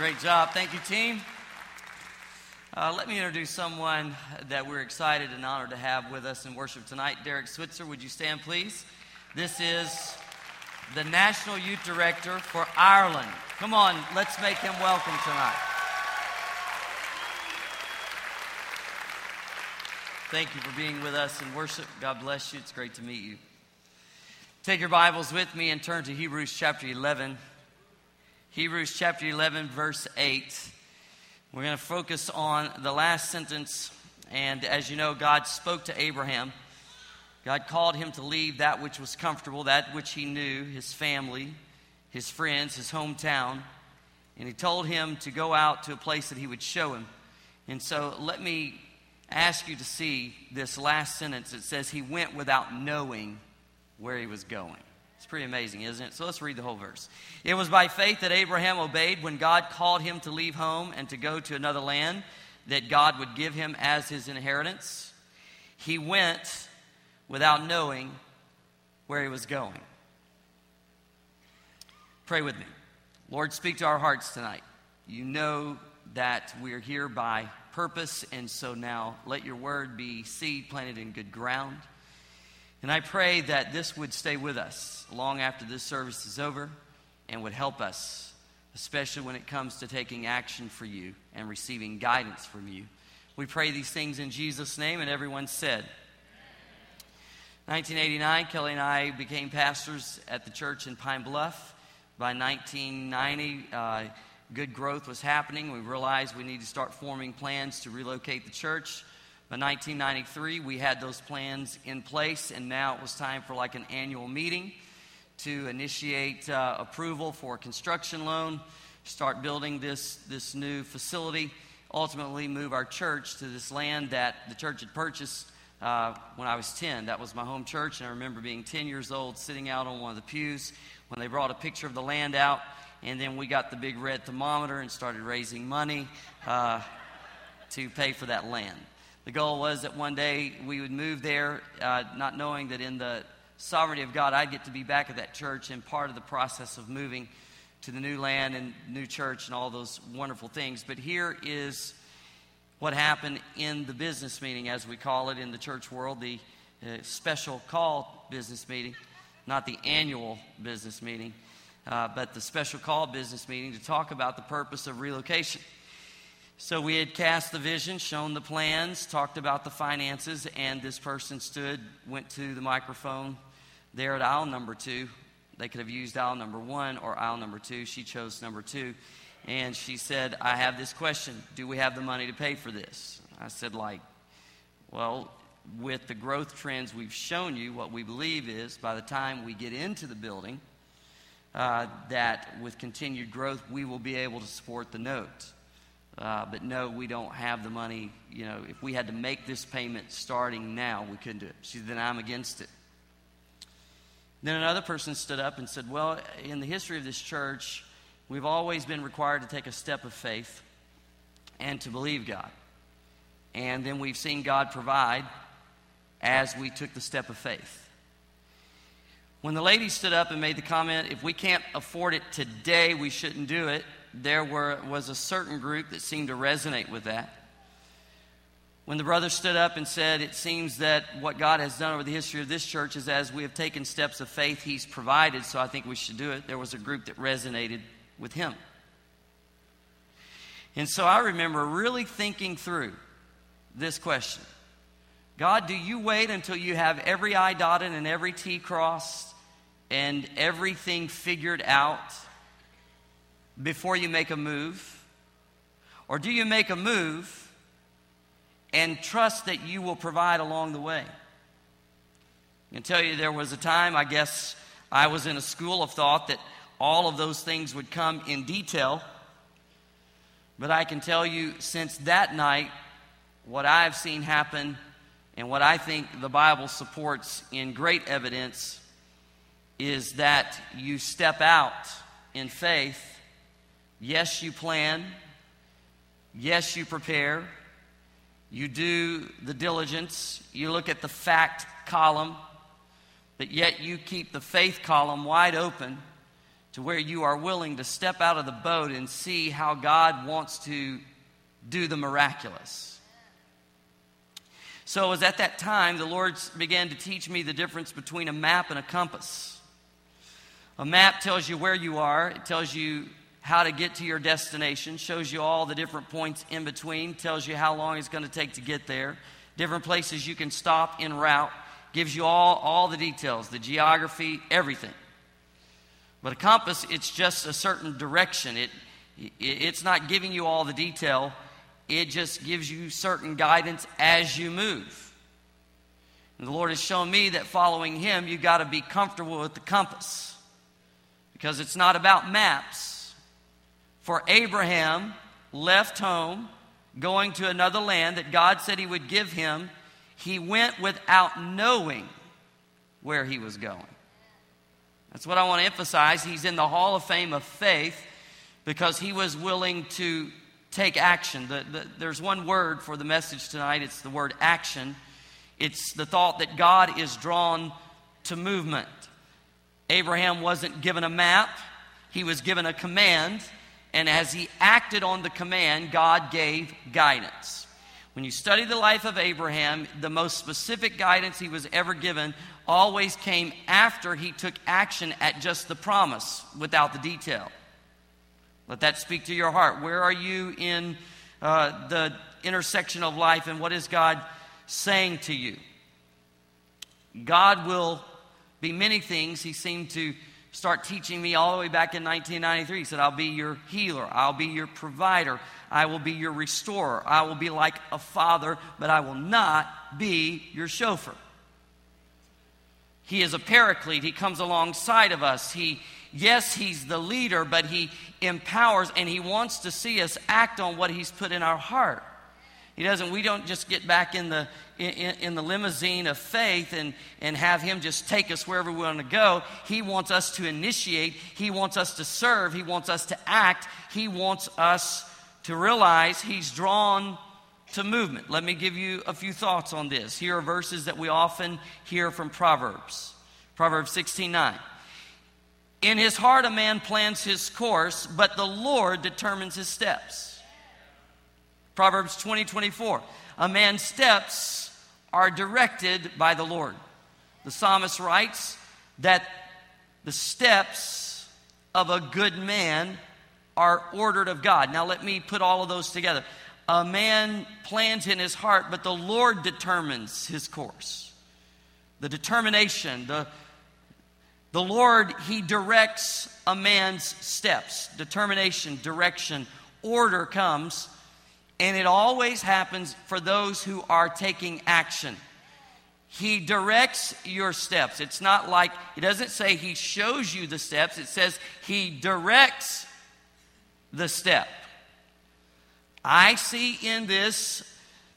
Great job. Thank you, team. Uh, let me introduce someone that we're excited and honored to have with us in worship tonight. Derek Switzer, would you stand, please? This is the National Youth Director for Ireland. Come on, let's make him welcome tonight. Thank you for being with us in worship. God bless you. It's great to meet you. Take your Bibles with me and turn to Hebrews chapter 11. Hebrews chapter 11, verse 8. We're going to focus on the last sentence. And as you know, God spoke to Abraham. God called him to leave that which was comfortable, that which he knew, his family, his friends, his hometown. And he told him to go out to a place that he would show him. And so let me ask you to see this last sentence. It says, He went without knowing where he was going. It's pretty amazing, isn't it? So let's read the whole verse. It was by faith that Abraham obeyed when God called him to leave home and to go to another land that God would give him as his inheritance. He went without knowing where he was going. Pray with me. Lord, speak to our hearts tonight. You know that we're here by purpose, and so now let your word be seed planted in good ground. And I pray that this would stay with us long after this service is over and would help us, especially when it comes to taking action for you and receiving guidance from you. We pray these things in Jesus' name, and everyone said, 1989, Kelly and I became pastors at the church in Pine Bluff. By 1990, uh, good growth was happening. We realized we needed to start forming plans to relocate the church. By 1993, we had those plans in place, and now it was time for like an annual meeting to initiate uh, approval for a construction loan, start building this, this new facility, ultimately move our church to this land that the church had purchased uh, when I was 10. That was my home church, and I remember being 10 years old, sitting out on one of the pews when they brought a picture of the land out and then we got the big red thermometer and started raising money uh, to pay for that land. The goal was that one day we would move there, uh, not knowing that in the sovereignty of God, I'd get to be back at that church and part of the process of moving to the new land and new church and all those wonderful things. But here is what happened in the business meeting, as we call it in the church world, the uh, special call business meeting, not the annual business meeting uh, but the special call business meeting to talk about the purpose of relocation. So we had cast the vision, shown the plans, talked about the finances, and this person stood, went to the microphone there at aisle number two. They could have used aisle number one or aisle number two. She chose number two. And she said, I have this question Do we have the money to pay for this? I said, like, well, with the growth trends we've shown you, what we believe is by the time we get into the building, uh, that with continued growth, we will be able to support the note. Uh, but no, we don't have the money. You know, if we had to make this payment starting now, we couldn't do it. She said, then I'm against it. Then another person stood up and said, Well, in the history of this church, we've always been required to take a step of faith and to believe God. And then we've seen God provide as we took the step of faith. When the lady stood up and made the comment, if we can't afford it today, we shouldn't do it, there were, was a certain group that seemed to resonate with that. When the brother stood up and said, It seems that what God has done over the history of this church is as we have taken steps of faith, He's provided, so I think we should do it, there was a group that resonated with him. And so I remember really thinking through this question God, do you wait until you have every I dotted and every T crossed and everything figured out before you make a move? Or do you make a move and trust that you will provide along the way? I can tell you there was a time, I guess I was in a school of thought that all of those things would come in detail. But I can tell you since that night, what I've seen happen and what I think the Bible supports in great evidence is that you step out in faith. Yes, you plan. Yes, you prepare. You do the diligence. You look at the fact column, but yet you keep the faith column wide open to where you are willing to step out of the boat and see how God wants to do the miraculous. So it was at that time the Lord began to teach me the difference between a map and a compass. A map tells you where you are, it tells you how to get to your destination, shows you all the different points in between, tells you how long it's going to take to get there, different places you can stop en route, gives you all, all the details, the geography, everything. But a compass, it's just a certain direction. It, it, it's not giving you all the detail, it just gives you certain guidance as you move. And the Lord has shown me that following Him, you've got to be comfortable with the compass because it's not about maps. For Abraham left home, going to another land that God said He would give him, he went without knowing where he was going. That's what I want to emphasize. He's in the Hall of Fame of faith because he was willing to take action. The, the, there's one word for the message tonight it's the word action. It's the thought that God is drawn to movement. Abraham wasn't given a map, he was given a command, and as he acted on the command, God gave guidance. When you study the life of Abraham, the most specific guidance he was ever given always came after he took action at just the promise without the detail. Let that speak to your heart. Where are you in uh, the intersection of life and what is God saying to you? God will be many things. He seemed to start teaching me all the way back in 1993. He said, I'll be your healer, I'll be your provider, I will be your restorer, I will be like a father, but I will not be your chauffeur. He is a paraclete. He comes alongside of us. He, yes, he's the leader, but he empowers and he wants to see us act on what he's put in our heart. He doesn't, we don't just get back in the, in, in, the limousine of faith and, and have him just take us wherever we want to go. He wants us to initiate. He wants us to serve. He wants us to act. He wants us to realize he's drawn to movement. Let me give you a few thoughts on this. Here are verses that we often hear from Proverbs. Proverbs 16 9. In his heart, a man plans his course, but the Lord determines his steps. Proverbs 20 24. A man's steps are directed by the Lord. The psalmist writes that the steps of a good man are ordered of God. Now, let me put all of those together a man plans in his heart, but the Lord determines his course. The determination, the, the Lord, He directs a man's steps. Determination, direction, order comes, and it always happens for those who are taking action. He directs your steps. It's not like, it doesn't say He shows you the steps, it says He directs the step. I see in this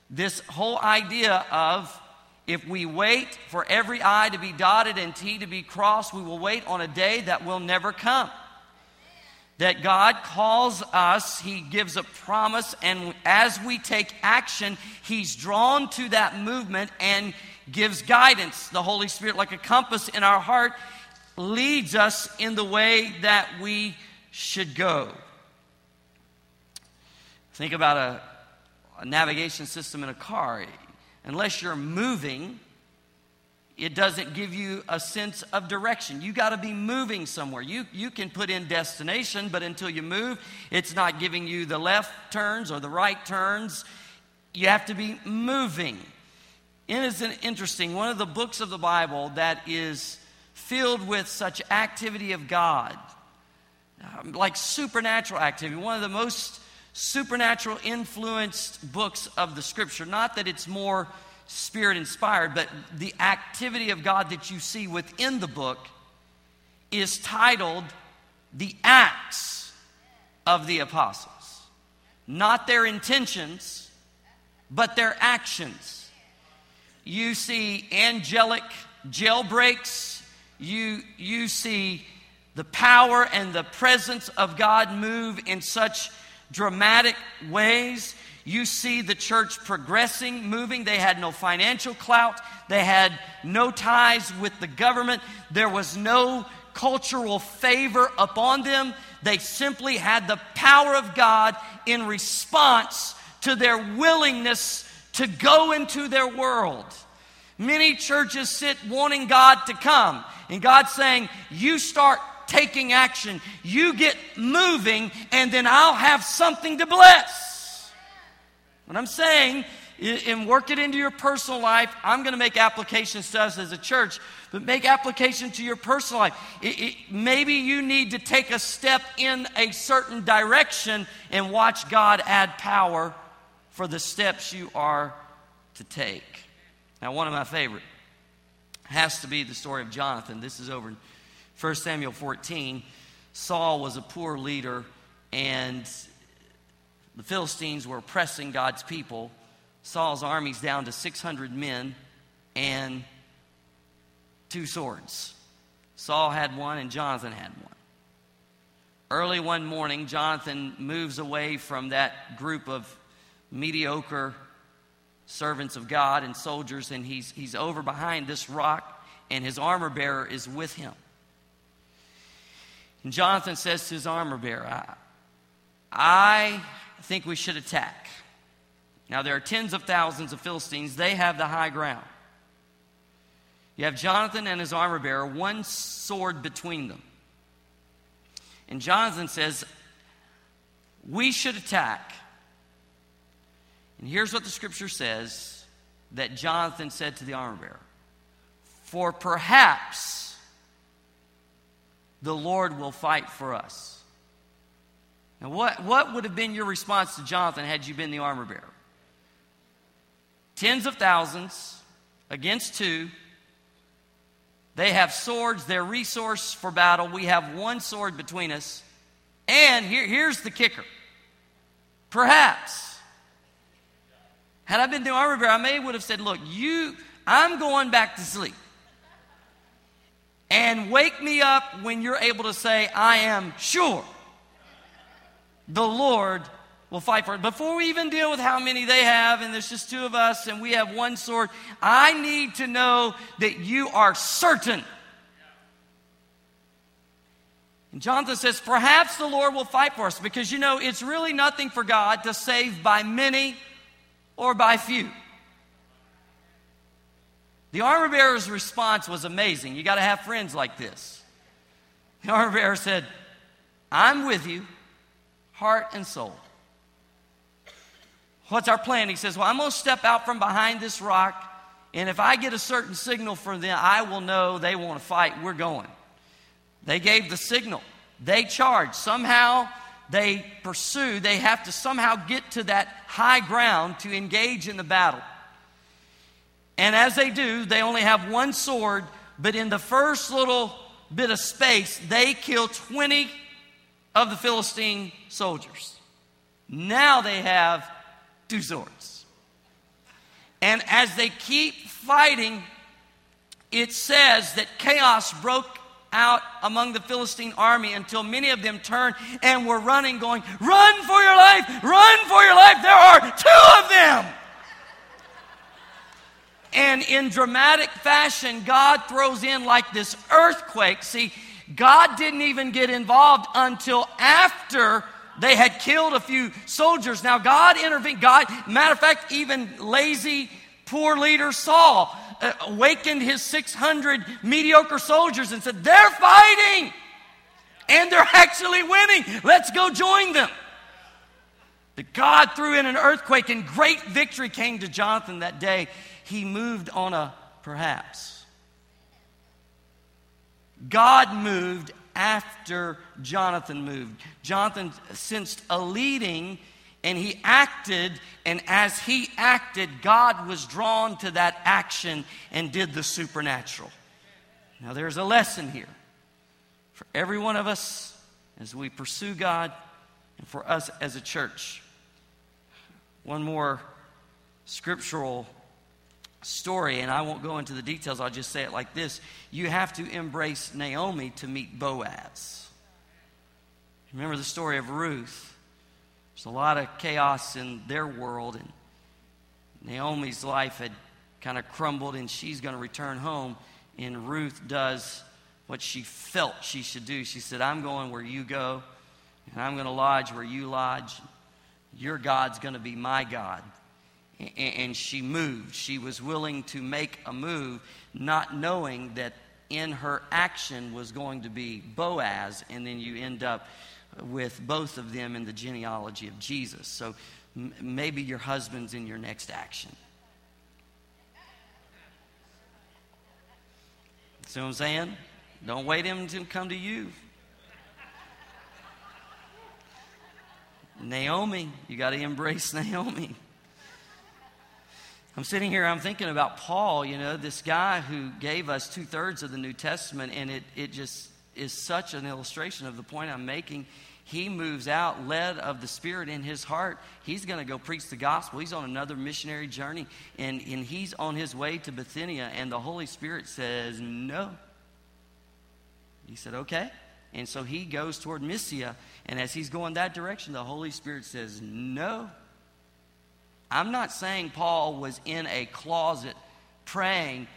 this whole idea of if we wait for every I to be dotted and T to be crossed, we will wait on a day that will never come. That God calls us, He gives a promise, and as we take action, He's drawn to that movement and gives guidance. The Holy Spirit, like a compass in our heart, leads us in the way that we should go. Think about a, a navigation system in a car. Unless you're moving, it doesn't give you a sense of direction. You got to be moving somewhere. You, you can put in destination, but until you move, it's not giving you the left turns or the right turns. You have to be moving. And it's interesting, one of the books of the Bible that is filled with such activity of God, um, like supernatural activity, one of the most supernatural influenced books of the scripture. Not that it's more spirit inspired, but the activity of God that you see within the book is titled The Acts of the Apostles. Not their intentions, but their actions. You see angelic jailbreaks, you, you see the power and the presence of God move in such dramatic ways. You see the church progressing, moving. They had no financial clout, they had no ties with the government, there was no cultural favor upon them. They simply had the power of God in response to their willingness to go into their world. Many churches sit wanting God to come, and God's saying, You start taking action, you get moving, and then I'll have something to bless. What I'm saying and work it into your personal life. I'm going to make applications to us as a church, but make application to your personal life. It, it, maybe you need to take a step in a certain direction and watch God add power for the steps you are to take. Now, one of my favorite has to be the story of Jonathan. This is over in 1 Samuel 14. Saul was a poor leader, and the Philistines were oppressing God's people. Saul's army's down to 600 men and two swords. Saul had one, and Jonathan had one. Early one morning, Jonathan moves away from that group of mediocre servants of God and soldiers, and he's, he's over behind this rock, and his armor bearer is with him. And Jonathan says to his armor bearer, I, I think we should attack. Now, there are tens of thousands of Philistines, they have the high ground. You have Jonathan and his armor bearer, one sword between them. And Jonathan says, We should attack. And here's what the scripture says that Jonathan said to the armor bearer For perhaps the Lord will fight for us. Now, what, what would have been your response to Jonathan had you been the armor bearer? Tens of thousands against two. They have swords, they're resource for battle. We have one sword between us. And here, here's the kicker. Perhaps, had I been the armor bearer, I may would have said, Look, you, I'm going back to sleep. And wake me up when you're able to say, I am sure the Lord will fight for it. Before we even deal with how many they have, and there's just two of us, and we have one sword, I need to know that you are certain. And Jonathan says, Perhaps the Lord will fight for us because you know it's really nothing for God to save by many or by few. The armor bearer's response was amazing. You got to have friends like this. The armor bearer said, I'm with you, heart and soul. What's our plan? He says, Well, I'm going to step out from behind this rock, and if I get a certain signal from them, I will know they want to fight. We're going. They gave the signal. They charge. Somehow they pursue. They have to somehow get to that high ground to engage in the battle. And as they do, they only have one sword, but in the first little bit of space, they kill 20 of the Philistine soldiers. Now they have two swords. And as they keep fighting, it says that chaos broke out among the Philistine army until many of them turned and were running, going, Run for your life! Run for your life! There are two of them! And in dramatic fashion, God throws in like this earthquake. See, God didn't even get involved until after they had killed a few soldiers. Now, God intervened. God, matter of fact, even lazy, poor leader Saul uh, awakened his 600 mediocre soldiers and said, They're fighting and they're actually winning. Let's go join them. But God threw in an earthquake and great victory came to Jonathan that day. He moved on a perhaps. God moved after Jonathan moved. Jonathan sensed a leading and he acted, and as he acted, God was drawn to that action and did the supernatural. Now, there's a lesson here for every one of us as we pursue God and for us as a church. One more scriptural story, and I won't go into the details, I'll just say it like this You have to embrace Naomi to meet Boaz. Remember the story of Ruth. There's a lot of chaos in their world, and Naomi's life had kind of crumbled, and she's going to return home. And Ruth does what she felt she should do. She said, I'm going where you go, and I'm going to lodge where you lodge. Your God's going to be my God. And she moved. She was willing to make a move, not knowing that in her action was going to be Boaz, and then you end up with both of them in the genealogy of Jesus. So m- maybe your husband's in your next action. See what I'm saying? Don't wait him to come to you. Naomi, you got to embrace Naomi. I'm sitting here, I'm thinking about Paul, you know, this guy who gave us two thirds of the New Testament, and it, it just is such an illustration of the point I'm making. He moves out, led of the Spirit in his heart. He's going to go preach the gospel. He's on another missionary journey, and, and he's on his way to Bithynia, and the Holy Spirit says, No. He said, Okay. And so he goes toward Mysia, and as he's going that direction, the Holy Spirit says, No. I'm not saying Paul was in a closet praying,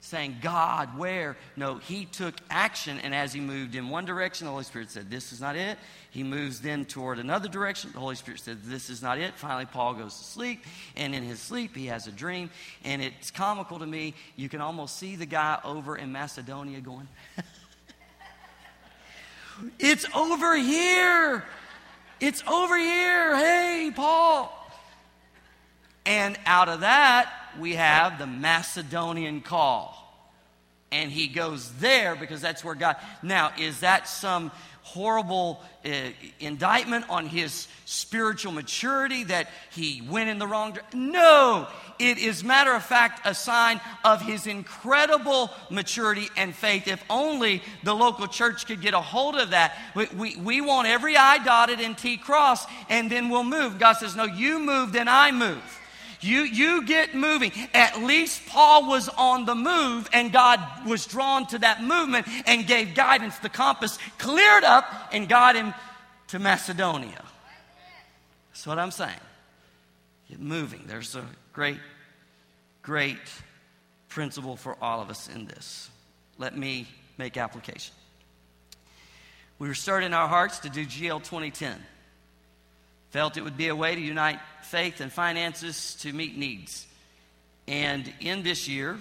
saying, God, where? No, he took action, and as he moved in one direction, the Holy Spirit said, This is not it. He moves then toward another direction. The Holy Spirit said, This is not it. Finally, Paul goes to sleep, and in his sleep, he has a dream, and it's comical to me. You can almost see the guy over in Macedonia going, It's over here. It's over here. Hey, Paul. And out of that, we have the Macedonian call. And he goes there because that's where God. Now, is that some horrible uh, indictment on his spiritual maturity that he went in the wrong direction? No, it is matter of fact a sign of his incredible maturity and faith. If only the local church could get a hold of that. We, we, we want every I dotted and T crossed, and then we'll move. God says, No, you move, then I move. You, you get moving. At least Paul was on the move, and God was drawn to that movement and gave guidance. The compass cleared up and got him to Macedonia. That's what I'm saying. Get moving. There's a great, great principle for all of us in this. Let me make application. We were stirred in our hearts to do GL 2010. Felt it would be a way to unite faith and finances to meet needs. And in this year,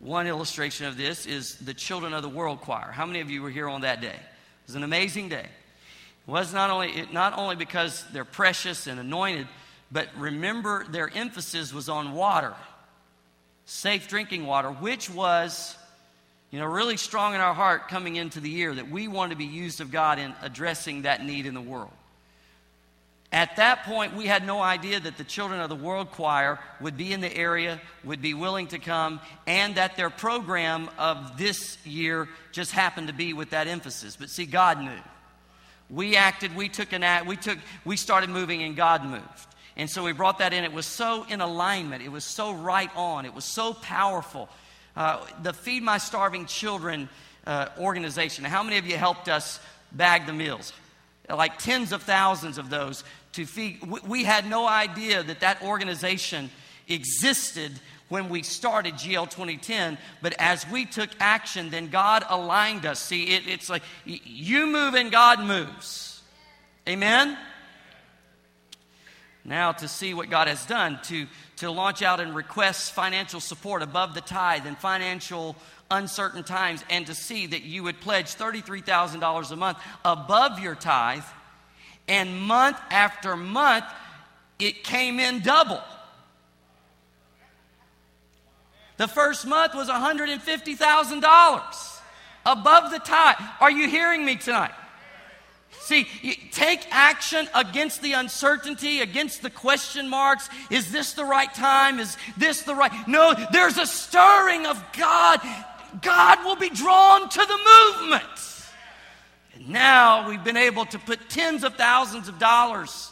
one illustration of this is the Children of the World Choir. How many of you were here on that day? It was an amazing day. It was not only, not only because they're precious and anointed, but remember their emphasis was on water, safe drinking water, which was, you know, really strong in our heart coming into the year that we want to be used of God in addressing that need in the world. At that point, we had no idea that the Children of the World Choir would be in the area, would be willing to come, and that their program of this year just happened to be with that emphasis. But see, God knew. We acted, we took an act, we took, we started moving, and God moved. And so we brought that in. It was so in alignment. It was so right on. It was so powerful. Uh, the Feed My Starving Children uh, organization. How many of you helped us bag the meals? Like tens of thousands of those to feed. We had no idea that that organization existed when we started GL 2010, but as we took action, then God aligned us. See, it, it's like you move and God moves. Amen? Now, to see what God has done, to, to launch out and request financial support above the tithe in financial uncertain times, and to see that you would pledge $33,000 a month above your tithe and month after month, it came in double. The first month was $150,000 above the tithe. Are you hearing me tonight? See, take action against the uncertainty, against the question marks. Is this the right time? Is this the right? No, there's a stirring of God. God will be drawn to the movement. And now we've been able to put tens of thousands of dollars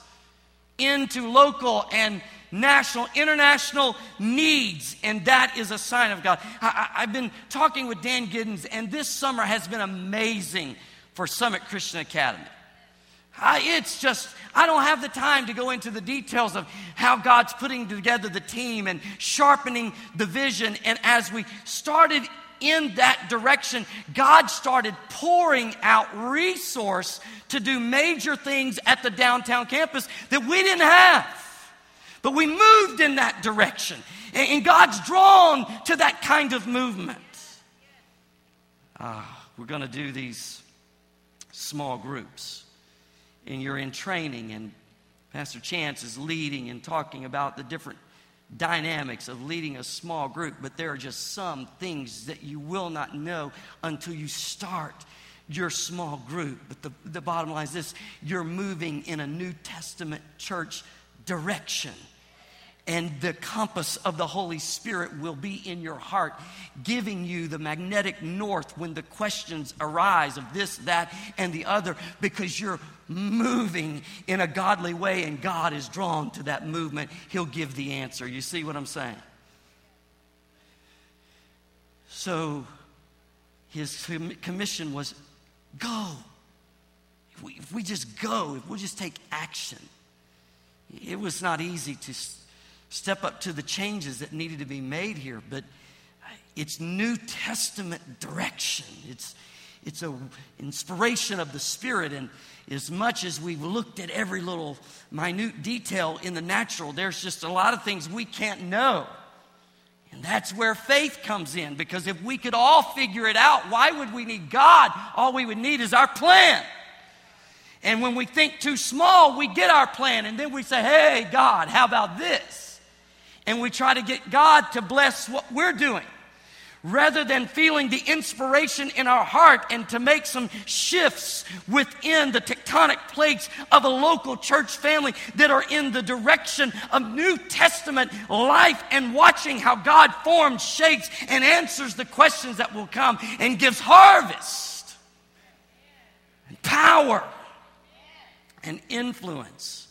into local and national, international needs, and that is a sign of God. I, have been talking with Dan Giddens, and this summer has been amazing for Summit Christian Academy. I, it's just, I don't have the time to go into the details of how God's putting together the team and sharpening the vision. And as we started in that direction, God started pouring out resource to do major things at the downtown campus that we didn't have. But we moved in that direction. And God's drawn to that kind of movement. Ah, we're going to do these small groups. And you're in training, and Pastor Chance is leading and talking about the different dynamics of leading a small group, but there are just some things that you will not know until you start your small group. But the, the bottom line is this you're moving in a New Testament church direction and the compass of the Holy Spirit will be in your heart, giving you the magnetic north when the questions arise of this, that, and the other, because you're moving in a godly way and God is drawn to that movement. He'll give the answer. You see what I'm saying? So, his commission was go. If we, if we just go, if we just take action, it was not easy to step up to the changes that needed to be made here, but it's New Testament direction. It's it's a inspiration of the Spirit, and as much as we've looked at every little minute detail in the natural, there's just a lot of things we can't know. And that's where faith comes in, because if we could all figure it out, why would we need God? All we would need is our plan. And when we think too small, we get our plan, and then we say, Hey, God, how about this? And we try to get God to bless what we're doing rather than feeling the inspiration in our heart and to make some shifts within the tectonic plates of a local church family that are in the direction of New Testament life and watching how God forms, shapes, and answers the questions that will come and gives harvest and power and influence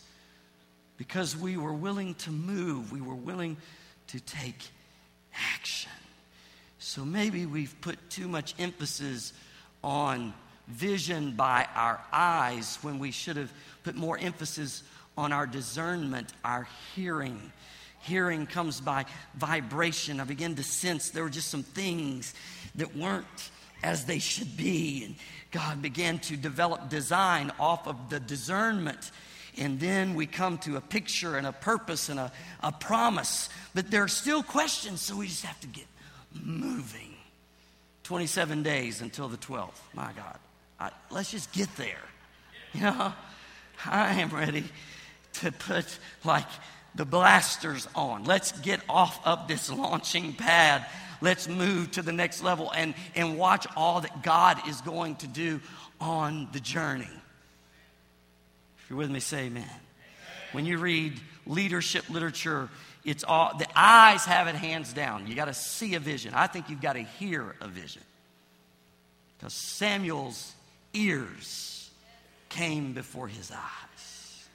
because we were willing to move, we were willing to take action. So maybe we've put too much emphasis on vision by our eyes when we should have put more emphasis on our discernment, our hearing. Hearing comes by vibration. I began to sense there were just some things that weren't as they should be. And God began to develop design off of the discernment and then we come to a picture and a purpose and a, a promise. But there are still questions, so we just have to get moving. 27 days until the 12th. My God. I, let's just get there. You know, I am ready to put like the blasters on. Let's get off of this launching pad. Let's move to the next level and, and watch all that God is going to do on the journey. If you're with me, say amen. When you read leadership literature, it's all the eyes have it hands down. You got to see a vision. I think you've got to hear a vision. Because Samuel's ears came before his eyes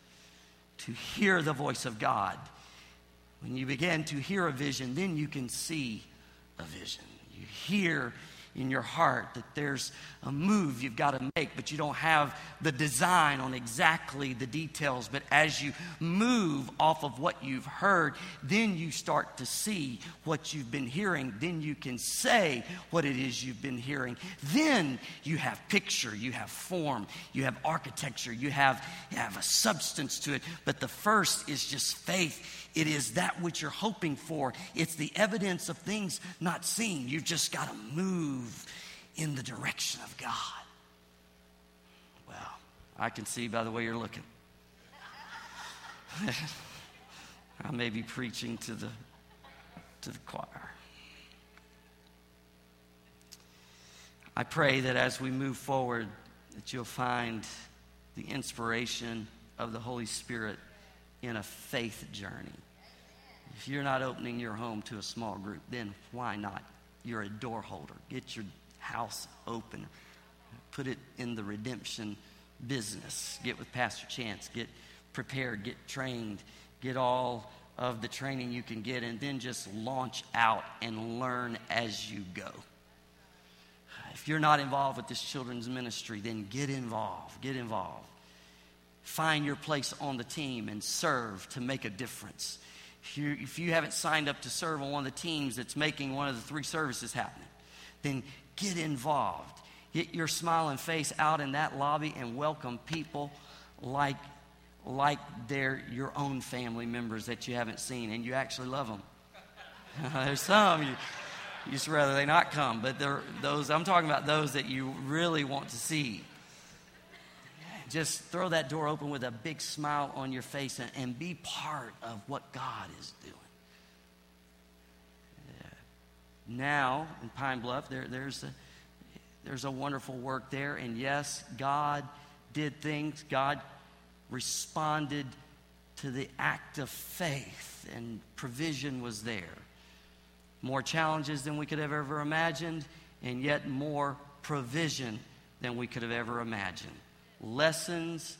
to hear the voice of God. When you begin to hear a vision, then you can see a vision. You hear in your heart that there's a move you've got to make, but you don't have the design on exactly the details. But as you move off of what you've heard, then you start to see what you've been hearing. Then you can say what it is you've been hearing. Then you have picture, you have form, you have architecture, you have, you have a substance to it. But the first is just faith it is that which you're hoping for. It's the evidence of things not seen. You've just got to move in the direction of God. Well, I can see by the way you're looking. I may be preaching to the, to the choir. I pray that as we move forward, that you'll find the inspiration of the Holy Spirit in a faith journey. If you're not opening your home to a small group, then why not? You're a door holder. Get your house open. Put it in the redemption business. Get with Pastor Chance. Get prepared. Get trained. Get all of the training you can get, and then just launch out and learn as you go. If you're not involved with this children's ministry, then get involved. Get involved find your place on the team and serve to make a difference. If you, if you haven't signed up to serve on one of the teams that's making one of the three services happening, then get involved. Get your smiling face out in that lobby and welcome people like, like they're your own family members that you haven't seen and you actually love them. There's some you, you just rather they not come, but they're those I'm talking about those that you really want to see. Just throw that door open with a big smile on your face and, and be part of what God is doing. Now in Pine Bluff, there, there's, a, there's a wonderful work there. And yes, God did things, God responded to the act of faith, and provision was there. More challenges than we could have ever imagined, and yet more provision than we could have ever imagined. Lessons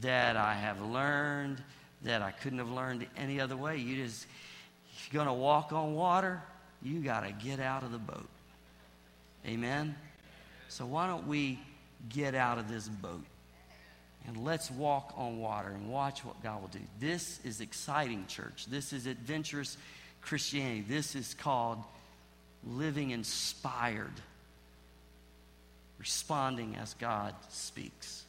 that I have learned that I couldn't have learned any other way. You just, you're going to walk on water, you got to get out of the boat. Amen? So, why don't we get out of this boat and let's walk on water and watch what God will do? This is exciting, church. This is adventurous Christianity. This is called living inspired, responding as God speaks.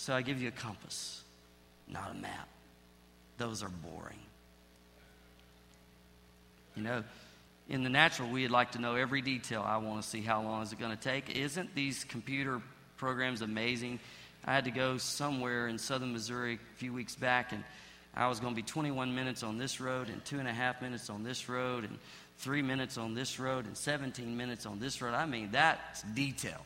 So, I give you a compass, not a map. Those are boring. You know, in the natural, we'd like to know every detail. I want to see how long is it going to take. Isn't these computer programs amazing? I had to go somewhere in southern Missouri a few weeks back, and I was going to be 21 minutes on this road, and two and a half minutes on this road, and three minutes on this road, and 17 minutes on this road. I mean, that's detail.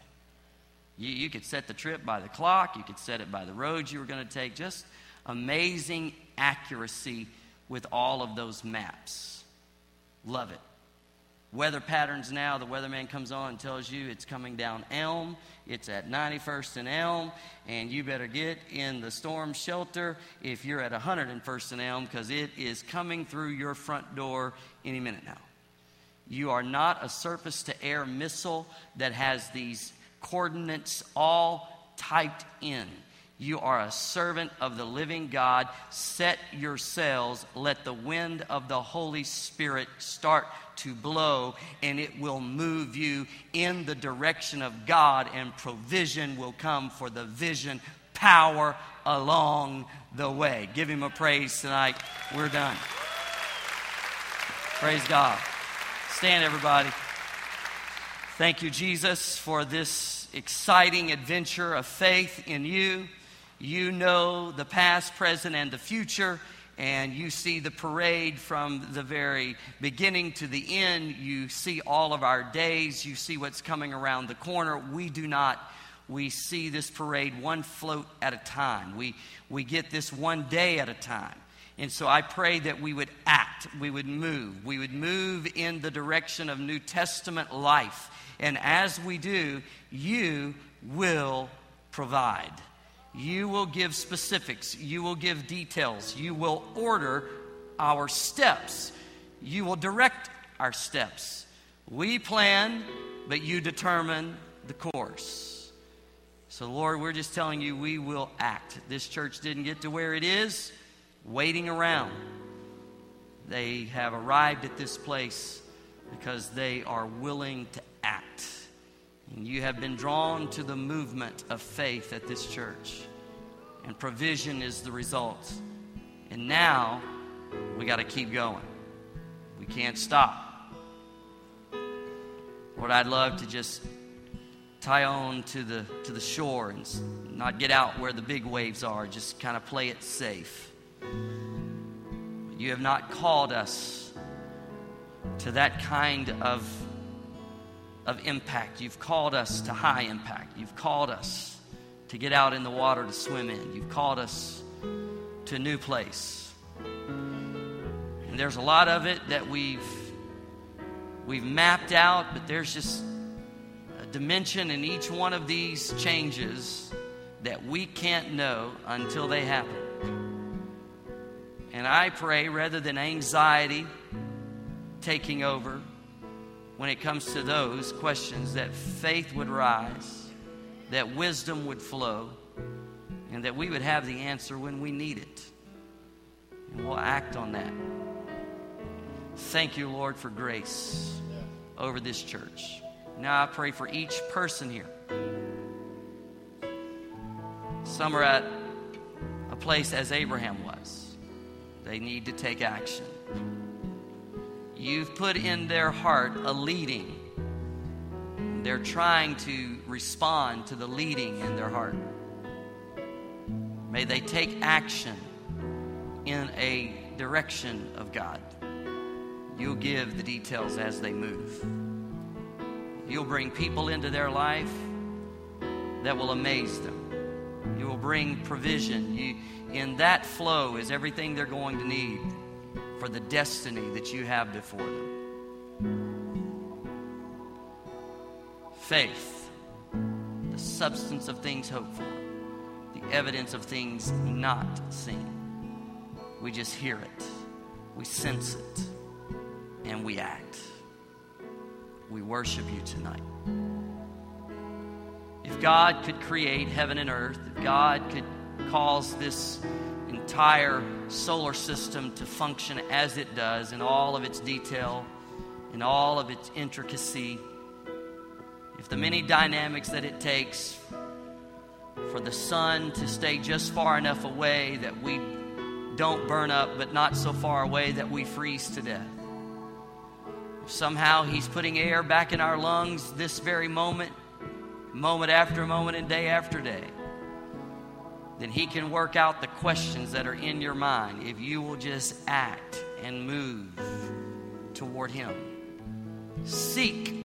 You, you could set the trip by the clock, you could set it by the roads you were going to take. Just amazing accuracy with all of those maps. Love it weather patterns now. The weatherman comes on and tells you it's coming down Elm. It's at 91st and Elm, and you better get in the storm shelter if you're at 101st and Elm because it is coming through your front door any minute now. You are not a surface to air missile that has these coordinates all typed in. You are a servant of the living God. Set your sails. Let the wind of the Holy Spirit start to blow, and it will move you in the direction of God, and provision will come for the vision, power along the way. Give him a praise tonight. We're done. Praise God. Stand, everybody. Thank you, Jesus, for this exciting adventure of faith in you. You know the past, present, and the future, and you see the parade from the very beginning to the end. You see all of our days. You see what's coming around the corner. We do not. We see this parade one float at a time. We, we get this one day at a time. And so I pray that we would act, we would move, we would move in the direction of New Testament life. And as we do, you will provide. You will give specifics. You will give details. You will order our steps. You will direct our steps. We plan, but you determine the course. So, Lord, we're just telling you we will act. This church didn't get to where it is waiting around. They have arrived at this place because they are willing to act. And you have been drawn to the movement of faith at this church. And provision is the result. And now we got to keep going. We can't stop. Lord, I'd love to just tie on to the to the shore and not get out where the big waves are, just kind of play it safe. You have not called us to that kind of of impact. You've called us to high impact. You've called us to get out in the water to swim in. You've called us to a new place. And there's a lot of it that we've we've mapped out, but there's just a dimension in each one of these changes that we can't know until they happen. And I pray rather than anxiety taking over, when it comes to those questions, that faith would rise, that wisdom would flow, and that we would have the answer when we need it. And we'll act on that. Thank you, Lord, for grace. over this church. Now I pray for each person here. Some are at a place as Abraham was, they need to take action. You've put in their heart a leading. They're trying to respond to the leading in their heart. May they take action in a direction of God. You'll give the details as they move. You'll bring people into their life that will amaze them. You will bring provision. You, in that flow is everything they're going to need for the destiny that you have before them. Faith, the substance of things hoped for, the evidence of things not seen. We just hear it, we sense it, and we act. We worship you tonight. If God could create heaven and earth, if God could cause this entire solar system to function as it does in all of its detail, in all of its intricacy, if the many dynamics that it takes for the sun to stay just far enough away that we don't burn up, but not so far away that we freeze to death. If somehow He's putting air back in our lungs this very moment, moment after moment, and day after day, then He can work out the questions that are in your mind if you will just act and move toward Him. Seek